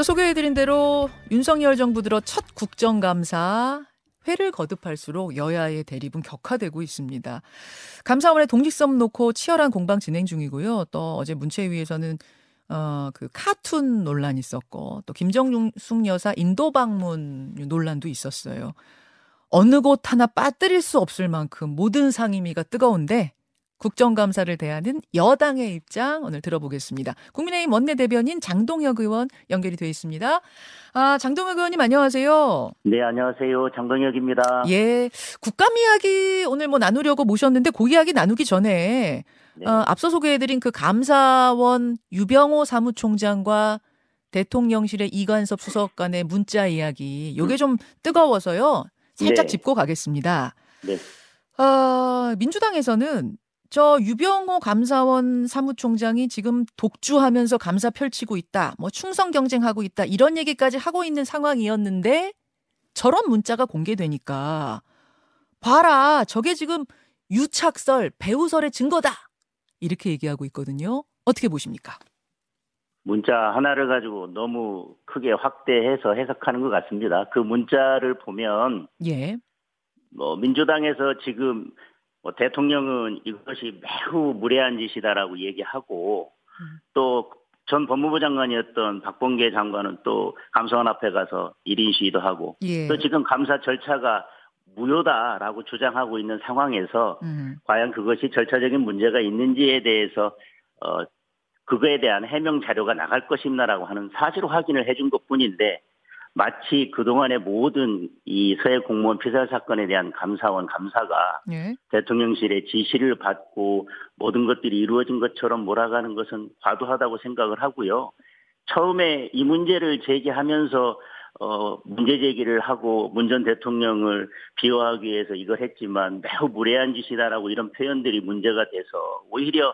앞서 소개해드린 대로 윤석열 정부 들어 첫 국정감사 회를 거듭할수록 여야의 대립은 격화되고 있습니다. 감사원의 독립성 놓고 치열한 공방 진행 중이고요. 또 어제 문체위에서는 어, 그 카툰 논란이 있었고 또 김정숙 여사 인도 방문 논란도 있었어요. 어느 곳 하나 빠뜨릴 수 없을 만큼 모든 상임위가 뜨거운데 국정감사를 대하는 여당의 입장 오늘 들어보겠습니다. 국민의힘 원내대변인 장동혁 의원 연결이 되어 있습니다. 아, 장동혁 의원님 안녕하세요. 네, 안녕하세요. 장동혁입니다. 예. 국감 이야기 오늘 뭐 나누려고 모셨는데 그 이야기 나누기 전에 네. 어, 앞서 소개해드린 그 감사원 유병호 사무총장과 대통령실의 이관섭 수석 간의 문자 이야기 요게 좀 뜨거워서요. 살짝 네. 짚고 가겠습니다. 네. 어, 민주당에서는 저 유병호 감사원 사무총장이 지금 독주하면서 감사 펼치고 있다. 뭐 충성 경쟁하고 있다. 이런 얘기까지 하고 있는 상황이었는데 저런 문자가 공개되니까 봐라. 저게 지금 유착설, 배우설의 증거다. 이렇게 얘기하고 있거든요. 어떻게 보십니까? 문자 하나를 가지고 너무 크게 확대해서 해석하는 것 같습니다. 그 문자를 보면 예. 뭐 민주당에서 지금 뭐 대통령은 이것이 매우 무례한 짓이다라고 얘기하고 음. 또전 법무부 장관이었던 박봉계 장관은 또 감사원 앞에 가서 1인 시위도 하고 예. 또 지금 감사 절차가 무효다라고 주장하고 있는 상황에서 음. 과연 그것이 절차적인 문제가 있는지에 대해서 어 그거에 대한 해명 자료가 나갈 것입니다라고 하는 사실 확인을 해준 것뿐인데 마치 그동안의 모든 이 서해 공무원 피살 사건에 대한 감사원 감사가 예. 대통령실의 지시를 받고 모든 것들이 이루어진 것처럼 몰아가는 것은 과도하다고 생각을 하고요. 처음에 이 문제를 제기하면서 어, 문제 제기를 하고 문 전 대통령을 비호하기 위해서 이걸 했지만 매우 무례한 짓이다라고 이런 표현들이 문제가 돼서 오히려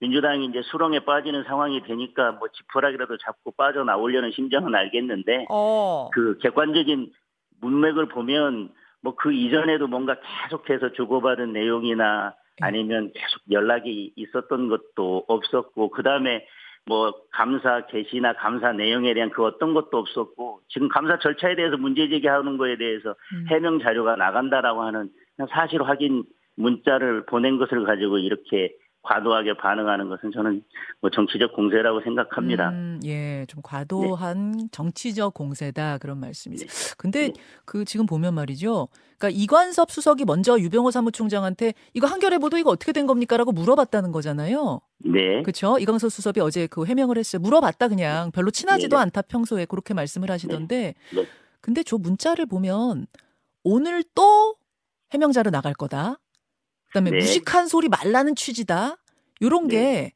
민주당이 이제 수렁에 빠지는 상황이 되니까 뭐 지푸라기라도 잡고 빠져나오려는 심정은 알겠는데 어. 그 객관적인 문맥을 보면 뭐 그 이전에도 뭔가 계속해서 주고받은 내용이나 예. 아니면 계속 연락이 있었던 것도 없었고 그다음에 뭐 감사 개시나 감사 내용에 대한 그 어떤 것도 없었고 지금 감사 절차에 대해서 문제 제기하는 거에 대해서 음. 해명 자료가 나간다라고 하는 사실 확인 문자를 보낸 것을 가지고 이렇게 과도하게 반응하는 것은 저는 뭐 정치적 공세라고 생각합니다. 음, 예, 좀 과도한 네. 정치적 공세다 그런 말씀이세요. 네. 근데 네. 그 지금 보면 말이죠. 그러니까 이관섭 수석이 먼저 유병호 사무총장한테 이거 한겨레 보도 이거 어떻게 된 겁니까라고 물어봤다는 거잖아요. 네. 그렇죠. 이광섭 수석이 어제 그 해명을 했어요. 물어봤다 그냥 별로 친하지도 네, 네. 않다 평소에 그렇게 말씀을 하시던데. 네. 근데 저 문자를 보면 오늘 또 해명자로 나갈 거다. 그다음에 네. 무식한 소리 말라는 취지다. 요런 네. 게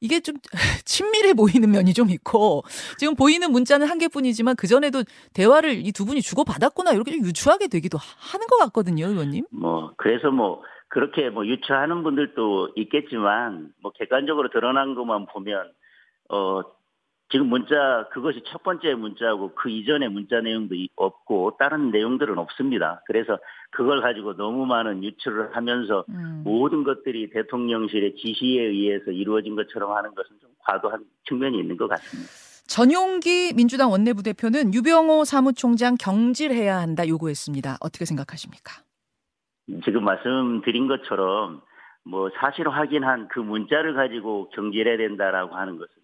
이게 좀 친밀해 보이는 면이 좀 있고 지금 보이는 문자는 한 개뿐이지만 그 전에도 대화를 이 두 분이 주고 받았구나 이렇게 좀 유추하게 되기도 하는 것 같거든요, 의원님. 뭐 그래서 뭐 그렇게 뭐 유추하는 분들도 있겠지만 뭐 객관적으로 드러난 것만 보면 어 지금 문자 그것이 첫 번째 문자고 그 이전의 문자 내용도 없고 다른 내용들은 없습니다. 그래서 그걸 가지고 너무 많은 유출을 하면서 음. 모든 것들이 대통령실의 지시에 의해서 이루어진 것처럼 하는 것은 좀 과도한 측면이 있는 것 같습니다. 전용기 민주당 원내부대표는 유병호 사무총장 경질해야 한다 요구했습니다. 어떻게 생각하십니까? 지금 말씀드린 것처럼 뭐 사실 확인한 그 문자를 가지고 경질해야 된다라고 하는 것은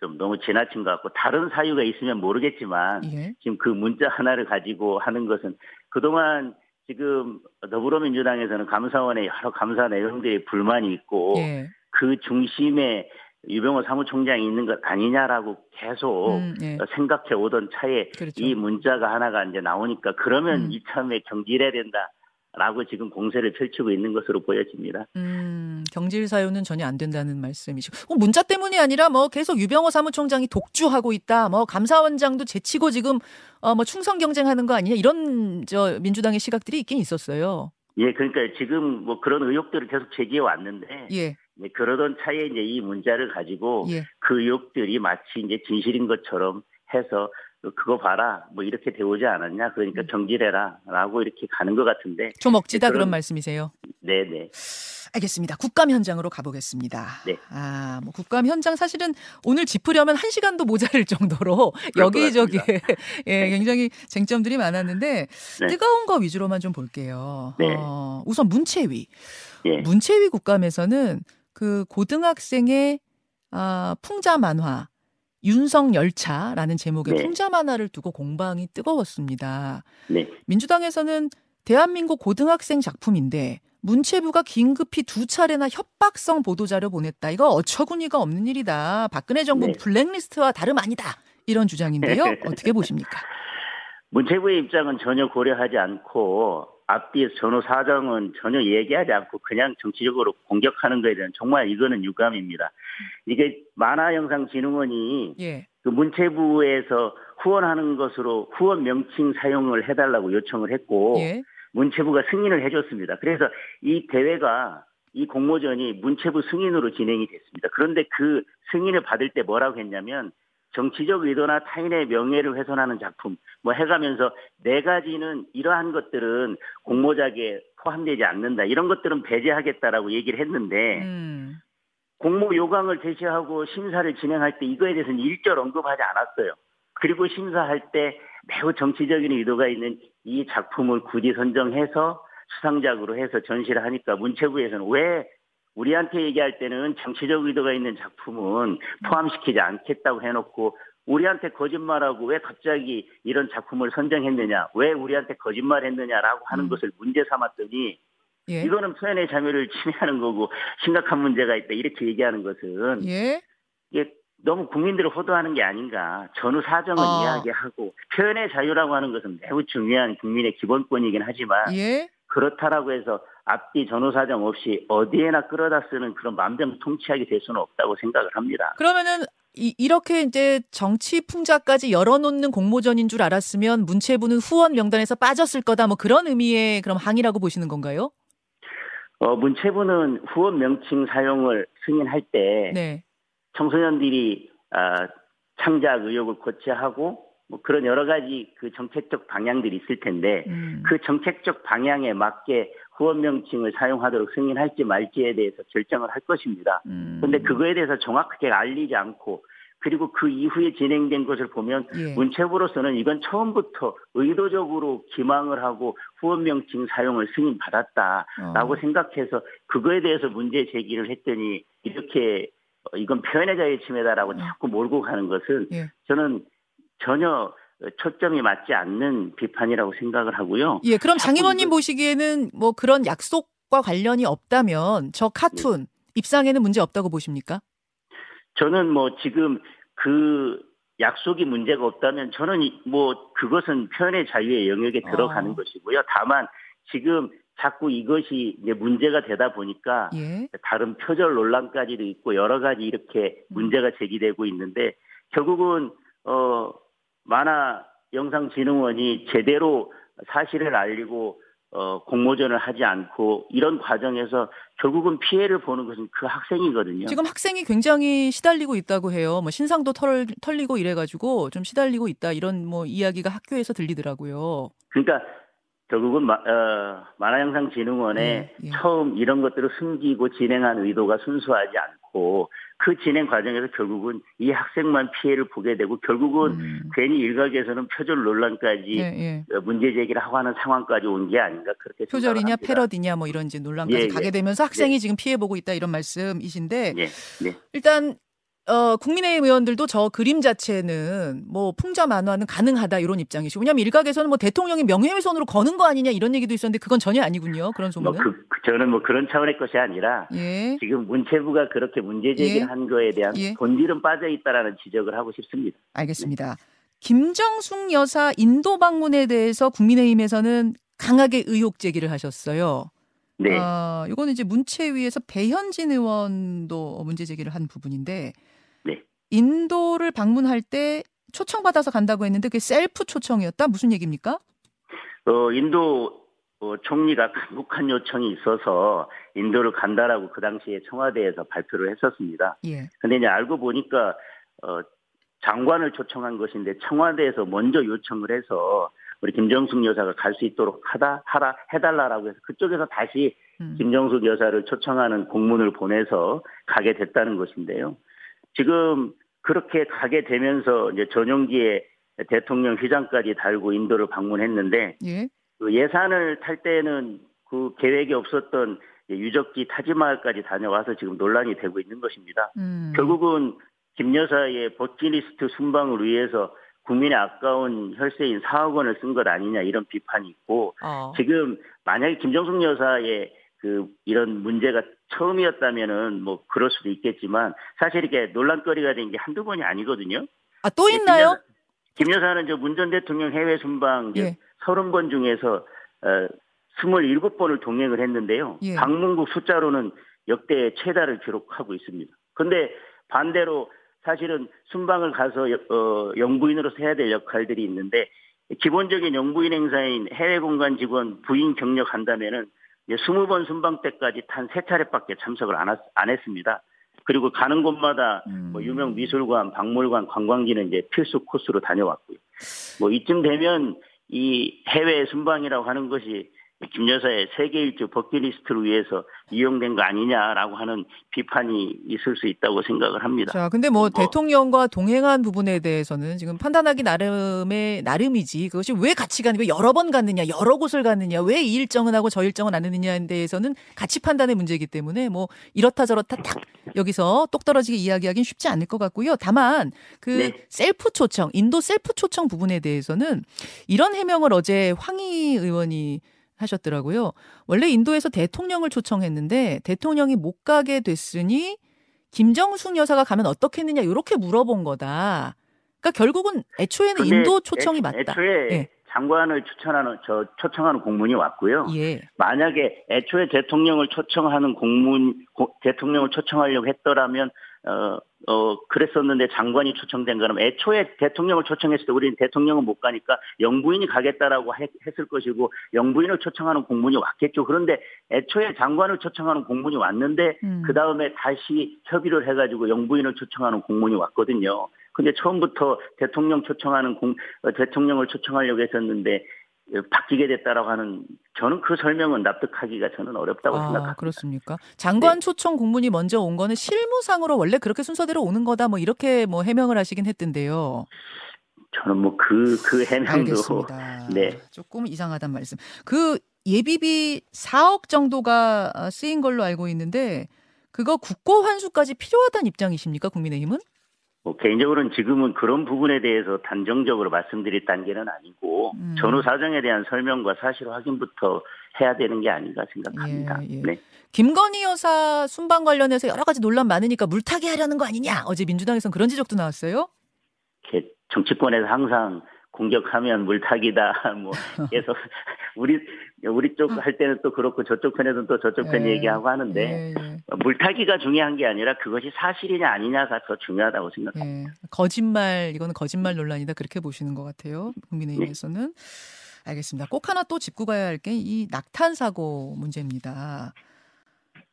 좀 너무 지나친 것 같고 다른 사유가 있으면 모르겠지만 예. 지금 그 문자 하나를 가지고 하는 것은 그동안 지금 더불어민주당에서는 감사원의 여러 감사 내용들이 불만이 있고 예. 그 중심에 유병호 사무총장이 있는 것 아니냐라고 계속 음, 예. 생각해 오던 차에 그렇죠. 이 문자가 하나가 이제 나오니까 그러면 음. 이참에 경질해야 된다. 라고 지금 공세를 펼치고 있는 것으로 보여집니다. 음, 경질 사유는 전혀 안 된다는 말씀이시고 어, 문자 때문이 아니라 뭐 계속 유병호 사무총장이 독주하고 있다. 뭐 감사원장도 제치고 지금 어, 뭐 충성 경쟁하는 거 아니냐 이런 저 민주당의 시각들이 있긴 있었어요. 예, 그러니까 지금 뭐 그런 의혹들을 계속 제기해 왔는데 예. 네, 그러던 차에 이제 이 문자를 가지고 예. 그 의혹들이 마치 이제 진실인 것처럼 해서 그거 봐라 뭐 이렇게 되오지 않았냐 그러니까 음. 경질해라라고 이렇게 가는 것 같은데 좀 억지다 그런, 그런 말씀이세요? 네네. 알겠습니다. 국감 현장으로 가보겠습니다. 네. 아, 뭐 국감 현장 사실은 오늘 짚으려면 한 시간도 모자랄 정도로 여기저기 예, 굉장히 쟁점들이 많았는데 네. 뜨거운 거 위주로만 좀 볼게요. 네. 어, 우선 문체위. 예. 문체위 국감에서는 그 고등학생의 아, 풍자 만화 윤성 열차라는 제목의 네. 풍자 만화를 두고 공방이 뜨거웠습니다. 네. 민주당에서는 대한민국 고등학생 작품인데 문체부가 긴급히 두 차례나 협박성 보도자료 보냈다. 이거 어처구니가 없는 일이다. 박근혜 정부 네. 블랙리스트와 다름 아니다. 이런 주장인데요. 어떻게 보십니까? 문체부의 입장은 전혀 고려하지 않고 앞뒤에서 전후 사정은 전혀 얘기하지 않고 그냥 정치적으로 공격하는 것에 대한 정말 이거는 유감입니다. 이게 만화영상진흥원이 예. 그 문체부에서 후원하는 것으로 후원 명칭 사용을 해달라고 요청을 했고 예. 문체부가 승인을 해줬습니다. 그래서 이 대회가 이 공모전이 문체부 승인으로 진행이 됐습니다. 그런데 그 승인을 받을 때 뭐라고 했냐면 정치적 의도나 타인의 명예를 훼손하는 작품 뭐 해가면서 네 가지는 이러한 것들은 공모작에 포함되지 않는다. 이런 것들은 배제하겠다라고 얘기를 했는데 음. 공모 요강을 제시하고 심사를 진행할 때 이거에 대해서는 일절 언급하지 않았어요. 그리고 심사할 때 매우 정치적인 의도가 있는 이 작품을 굳이 선정해서 수상작으로 해서 전시를 하니까 문체부에서는 왜 우리한테 얘기할 때는 정치적 의도가 있는 작품은 포함시키지 않겠다고 해놓고 우리한테 거짓말하고 왜 갑자기 이런 작품을 선정했느냐, 왜 우리한테 거짓말했느냐라고 하는 음. 것을 문제 삼았더니 예. 이거는 표현의 자유를 침해하는 거고 심각한 문제가 있다 이렇게 얘기하는 것은 예. 이게 너무 국민들을 호도하는 게 아닌가. 전후 사정을 아. 이야기하고 표현의 자유라고 하는 것은 매우 중요한 국민의 기본권이긴 하지만 예? 그렇다라고 해서 앞뒤 전후 사정 없이 어디에나 끌어다 쓰는 그런 마음대로 통치하게 될 수는 없다고 생각을 합니다. 그러면은 이, 이렇게 이제 정치 풍자까지 열어놓는 공모전인 줄 알았으면 문체부는 후원 명단에서 빠졌을 거다 뭐 그런 의미의 그럼 항의라고 보시는 건가요? 어, 문체부는 후원 명칭 사용을 승인할 때 네. 청소년들이 어, 창작 의욕을 고취하고 뭐 그런 여러 가지 그 정책적 방향들이 있을 텐데 음. 그 정책적 방향에 맞게 후원 명칭을 사용하도록 승인할지 말지에 대해서 결정을 할 것입니다. 그런데 음. 그거에 대해서 정확하게 알리지 않고 그리고 그 이후에 진행된 것을 보면 예. 문체부로서는 이건 처음부터 의도적으로 기망을 하고 후원 명칭 사용을 승인 받았다라고 어. 생각해서 그거에 대해서 문제 제기를 했더니 이렇게 이건 표현의 자유 침해다라고 음. 자꾸 몰고 가는 것은 예. 저는 전혀 초점이 맞지 않는 비판이라고 생각을 하고요. 예, 그럼 장임원님 보시기에는 뭐 그런 약속과 관련이 없다면 저 카툰 네. 입상에는 문제 없다고 보십니까? 저는 뭐 지금 그 약속이 문제가 없다면 저는 뭐 그것은 표현의 자유의 영역에 들어가는 어. 것이고요. 다만 지금 자꾸 이것이 이제 문제가 되다 보니까 예. 다른 표절 논란까지도 있고 여러 가지 이렇게 음. 문제가 제기되고 있는데 결국은 어 만화 영상진흥원이 제대로 사실을 알리고 어, 공모전을 하지 않고 이런 과정에서 결국은 피해를 보는 것은 그 학생이거든요. 지금 학생이 굉장히 시달리고 있다고 해요. 뭐 신상도 털, 털리고 이래가지고 좀 시달리고 있다 이런 뭐 이야기가 학교에서 들리더라고요. 그러니까 결국은 마, 어, 만화영상진흥원에 네, 예. 처음 이런 것들을 숨기고 진행한 의도가 순수하지 않고 그 진행 과정에서 결국은 이 학생만 피해를 보게 되고 결국은 음. 괜히 일각에서는 표절 논란까지 네, 예. 문제 제기를 하고 하는 상황까지 온 게 아닌가 그렇게 표절이냐 패러디냐 뭐 이런 이제 논란까지 예, 가게 예. 되면서 학생이 네. 지금 피해 보고 있다 이런 말씀이신데 네, 일단 어, 국민의힘 의원들도 저 그림 자체는 뭐 풍자 만화는 가능하다 이런 입장이시고 왜냐하면 일각에서는 뭐 대통령이 명예훼손으로 거는 거 아니냐 이런 얘기도 있었는데 그건 전혀 아니군요. 그런 소문은. 뭐 그, 그 저는 뭐 그런 차원의 것이 아니라 예. 지금 문체부가 그렇게 문제 제기를 예. 한 거에 대한 예. 본질은 빠져 있다라는 지적을 하고 싶습니다. 알겠습니다. 네. 김정숙 여사 인도 방문에 대해서 국민의힘에서는 강하게 의혹 제기를 하셨어요. 네. 어, 이거는 이제 문체위에서 배현진 의원도 문제 제기를 한 부분인데 네. 인도를 방문할 때 초청받아서 간다고 했는데 그게 셀프 초청이었다? 무슨 얘기입니까? 어, 인도 어, 총리가 간곡한 요청이 있어서 인도를 간다라고 그 당시에 청와대에서 발표를 했었습니다. 예. 근데 이제 알고 보니까 어, 장관을 초청한 것인데 청와대에서 먼저 요청을 해서 우리 김정숙 여사가 갈 수 있도록 하다 하라 해달라라고 해서 그쪽에서 다시 음. 김정숙 여사를 초청하는 공문을 보내서 가게 됐다는 것인데요. 지금 그렇게 가게 되면서 이제 전용기에 대통령 휘장까지 달고 인도를 방문했는데 예. 그 예산을 탈 때는 그 계획이 없었던 유적지 타지마을까지 다녀와서 지금 논란이 되고 있는 것입니다. 음. 결국은 김 여사의 버킷리스트 순방을 위해서 국민의 아까운 혈세인 4억 원을 쓴 것 아니냐 이런 비판이 있고 어. 지금 만약에 김정숙 여사의 그 이런 문제가 처음이었다면은 뭐 그럴 수도 있겠지만 사실 이게 논란거리가 된 게 한두 번이 아니거든요. 아 또 있나요? 김 여사는 저 문 전 대통령 해외 순방 예. 30번 중에서 어 27번을 동행을 했는데요. 예. 방문국 숫자로는 역대 최다를 기록하고 있습니다. 근데 반대로 사실은 순방을 가서 어, 영부인으로서 해야 될 역할들이 있는데 기본적인 영부인 행사인 해외 공간 직원 부인 경력 한다면은 20번 순방 때까지 단 세 차례밖에 참석을 안, 안 했습니다. 그리고 가는 곳마다 음. 뭐 유명 미술관, 박물관, 관광지는 이제 필수 코스로 다녀왔고요. 뭐 이쯤 되면 이 해외 순방이라고 하는 것이 김 여사의 세계 일주 버킷리스트를 위해서 이용된 거 아니냐라고 하는 비판이 있을 수 있다고 생각을 합니다. 자, 근데 뭐, 뭐 대통령과 동행한 부분에 대해서는 지금 판단하기 나름의 나름이지 그것이 왜 같이 가는 왜 여러 번 갔느냐, 여러 곳을 갔느냐, 왜 이 일정은 하고 저 일정은 안 했느냐에 대해서는 가치 판단의 문제이기 때문에 뭐 이렇다 저렇다 딱 여기서 똑 떨어지게 이야기하기는 쉽지 않을 것 같고요. 다만 그 네. 셀프 초청, 인도 셀프 초청 부분에 대해서는 이런 해명을 어제 황희 의원이 하셨더라고요. 원래 인도에서 대통령을 초청했는데 대통령이 못 가게 됐으니 김정숙 여사가 가면 어떻겠느냐 이렇게 물어본 거다. 그러니까 결국은 애초에는 인도 초청이 애, 맞다. 애초에 예. 장관을 추천하는 저 초청하는 공문이 왔고요. 예. 만약에 애초에 대통령을 초청하는 공문 고, 대통령을 초청하려고 했더라면 어, 어, 그랬었는데 장관이 초청된 거는 애초에 대통령을 초청했을 때 우리는 대통령은 못 가니까 영부인이 가겠다라고 했, 을 것이고 영부인을 초청하는 공문이 왔겠죠. 그런데 애초에 장관을 초청하는 공문이 왔는데 음. 그 다음에 다시 협의를 해가지고 영부인을 초청하는 공문이 왔거든요. 근데 처음부터 대통령 초청하는 공, 어, 대통령을 초청하려고 했었는데 바뀌게 됐다라고 하는 저는 그 설명은 납득하기가 저는 어렵다고 아, 생각합니다. 그렇습니까? 장관 네. 초청 공문이 먼저 온 거는 실무상으로 원래 그렇게 순서대로 오는 거다 뭐 이렇게 뭐 해명을 하시긴 했던데요. 저는 뭐 그그 그 해명도 알겠습니다. 네. 조금 이상하단 말씀. 그 예비비 4억 정도가 쓰인 걸로 알고 있는데 그거 국고 환수까지 필요하다는 입장이십니까? 국민의힘은? 뭐 개인적으로는 지금은 그런 부분에 대해서 단정적으로 말씀드릴 단계는 아니고 음. 전후 사정에 대한 설명과 사실 확인부터 해야 되는 게 아닌가 생각합니다. 예, 예. 네. 김건희 여사 순방 관련해서 여러 가지 논란 많으니까 물타기 하려는 거 아니냐? 어제 민주당에서는 그런 지적도 나왔어요. 정치권에서 항상 공격하면 물타기다. 뭐 계속 우리 우리 쪽 할 때는 또 그렇고 저쪽 편에서는 또 저쪽 편 네. 얘기하고 하는데 네, 네. 물타기가 중요한 게 아니라 그것이 사실이냐 아니냐가 더 중요하다고 생각합니다. 네. 거짓말 이거는 거짓말 논란이다 그렇게 보시는 것 같아요. 국민의힘에서는 알겠습니다. 꼭 하나 또 짚고 가야 할 게 이 낙탄 사고 문제입니다.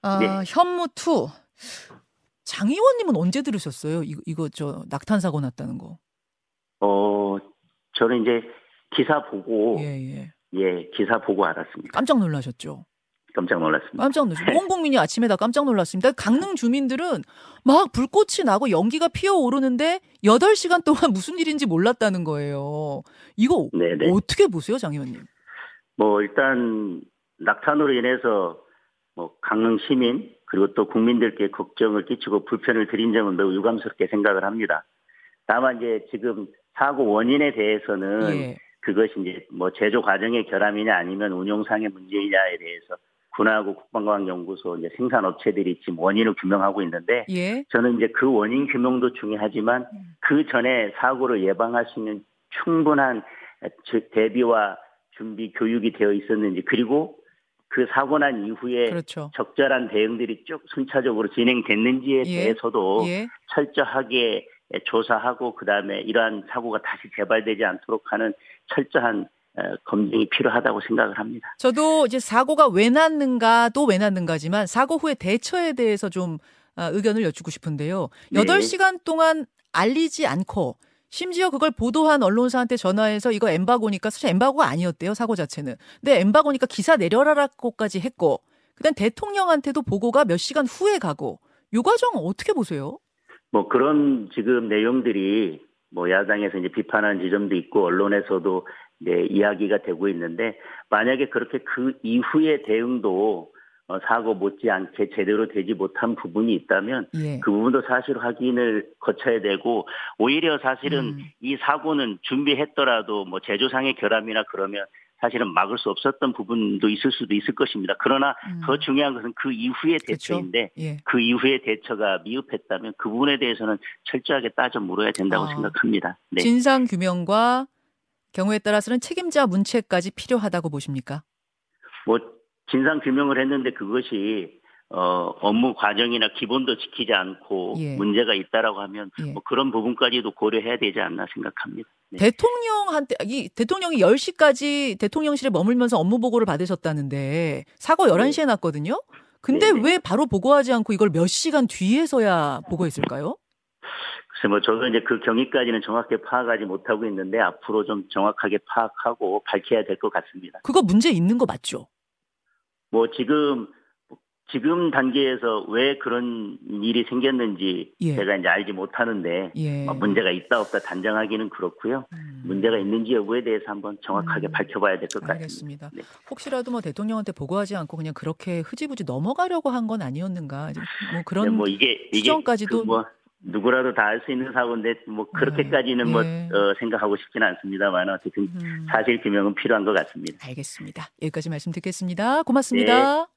아, 네. 현무 two 장 의원님은 언제 들으셨어요? 이거, 이거 저 낙탄 사고 났다는 거? 어 저는 이제 기사 보고 예, 예. 예 기사 보고 알았습니다. 깜짝 놀라셨죠? 깜짝 놀랐습니다. 깜짝 놀랐습니다. 온 국민이 아침에 다 깜짝 놀랐습니다. 강릉 주민들은 막 불꽃이 나고 연기가 피어오르는데 8시간 동안 무슨 일인지 몰랐다는 거예요. 이거 네네. 어떻게 보세요, 장 의원님? 뭐 일단 낙탄으로 인해서 뭐 강릉 시민 그리고 또 국민들께 걱정을 끼치고 불편을 드린 점은 매우 유감스럽게 생각을 합니다. 다만 이제 지금 사고 원인에 대해서는 예. 그것이 이제 뭐 제조 과정의 결함이냐 아니면 운용상의 문제이냐에 대해서 군하고 국방과학연구소 이제 생산 업체들이 지금 원인을 규명하고 있는데 예. 저는 이제 그 원인 규명도 중요하지만 그 전에 사고를 예방할 수 있는 충분한 대비와 준비 교육이 되어 있었는지 그리고 그 사고 난 이후에 그렇죠. 적절한 대응들이 쭉 순차적으로 진행됐는지에 예. 대해서도 예. 철저하게 조사하고 그다음에 이러한 사고가 다시 재발되지 않도록 하는 철저한 검증이 필요하다고 생각을 합니다. 저도 이제 사고가 왜 났는가도 왜 났는가지만 사고 후에 대처에 대해서 좀 아, 의견을 여쭙고 싶은데요. 네. 8시간 동안 알리지 않고 심지어 그걸 보도한 언론사한테 전화해서 이거 엠바고니까 사실 엠바고가 아니었대요 사고 자체는. 근데 엠바고니까 기사 내려라라고까지 했고 그다음 대통령한테도 보고가 몇 시간 후에 가고 요 과정 어떻게 보세요? 뭐 그런 지금 내용들이 뭐 야당에서 이제 비판하는 지점도 있고 언론에서도 이제 이야기가 되고 있는데 만약에 그렇게 그 이후의 대응도 어, 사고 못지않게 제대로 되지 못한 부분이 있다면 예. 그 부분도 사실 확인을 거쳐야 되고 오히려 사실은 음. 이 사고는 준비했더라도 뭐 제조상의 결함이나 그러면 사실은 막을 수 없었던 부분도 있을 수도 있을 것입니다. 그러나 음. 더 중요한 것은 그 이후의 대처인데 예. 그 이후의 대처가 미흡했다면 그 부분에 대해서는 철저하게 따져 물어야 된다고 아. 생각합니다. 네. 진상 규명과 경우에 따라서는 책임자 문책까지 필요하다고 보십니까? 뭐 진상 규명을 했는데 그것이 어, 업무 과정이나 기본도 지키지 않고 예. 문제가 있다라고 하면 예. 뭐 그런 부분까지도 고려해야 되지 않나 생각합니다. 네. 대통령한테 이 대통령이 10시까지 대통령실에 머물면서 업무 보고를 받으셨다는데 사고 11시에 났거든요. 근데 네네. 왜 바로 보고하지 않고 이걸 몇 시간 뒤에서야 보고했을까요? 글쎄 뭐 저도 이제 그 경위까지는 정확하게 파악하지 못하고 있는데 앞으로 좀 정확하게 파악하고 밝혀야 될 것 같습니다. 그거 문제 있는 거 맞죠? 뭐 지금 지금 단계에서 왜 그런 일이 생겼는지 예. 제가 이제 알지 못하는데 예. 뭐 문제가 있다 없다 단정하기는 그렇고요. 음. 문제가 있는지 여부에 대해서 한번 정확하게 음. 밝혀봐야 될 것 같습니다. 네. 혹시라도 뭐 대통령한테 보고하지 않고 그냥 그렇게 흐지부지 넘어가려고 한 건 아니었는가? 뭐 그런 네, 뭐 이게 추정까지도 그 뭐 누구라도 다알수 있는 사고인데 뭐 그렇게까지는 뭐, 예. 뭐 어, 생각하고 싶지는 않습니다만 어쨌든 음. 사실 규명은 필요한 것 같습니다. 알겠습니다. 여기까지 말씀 듣겠습니다. 고맙습니다.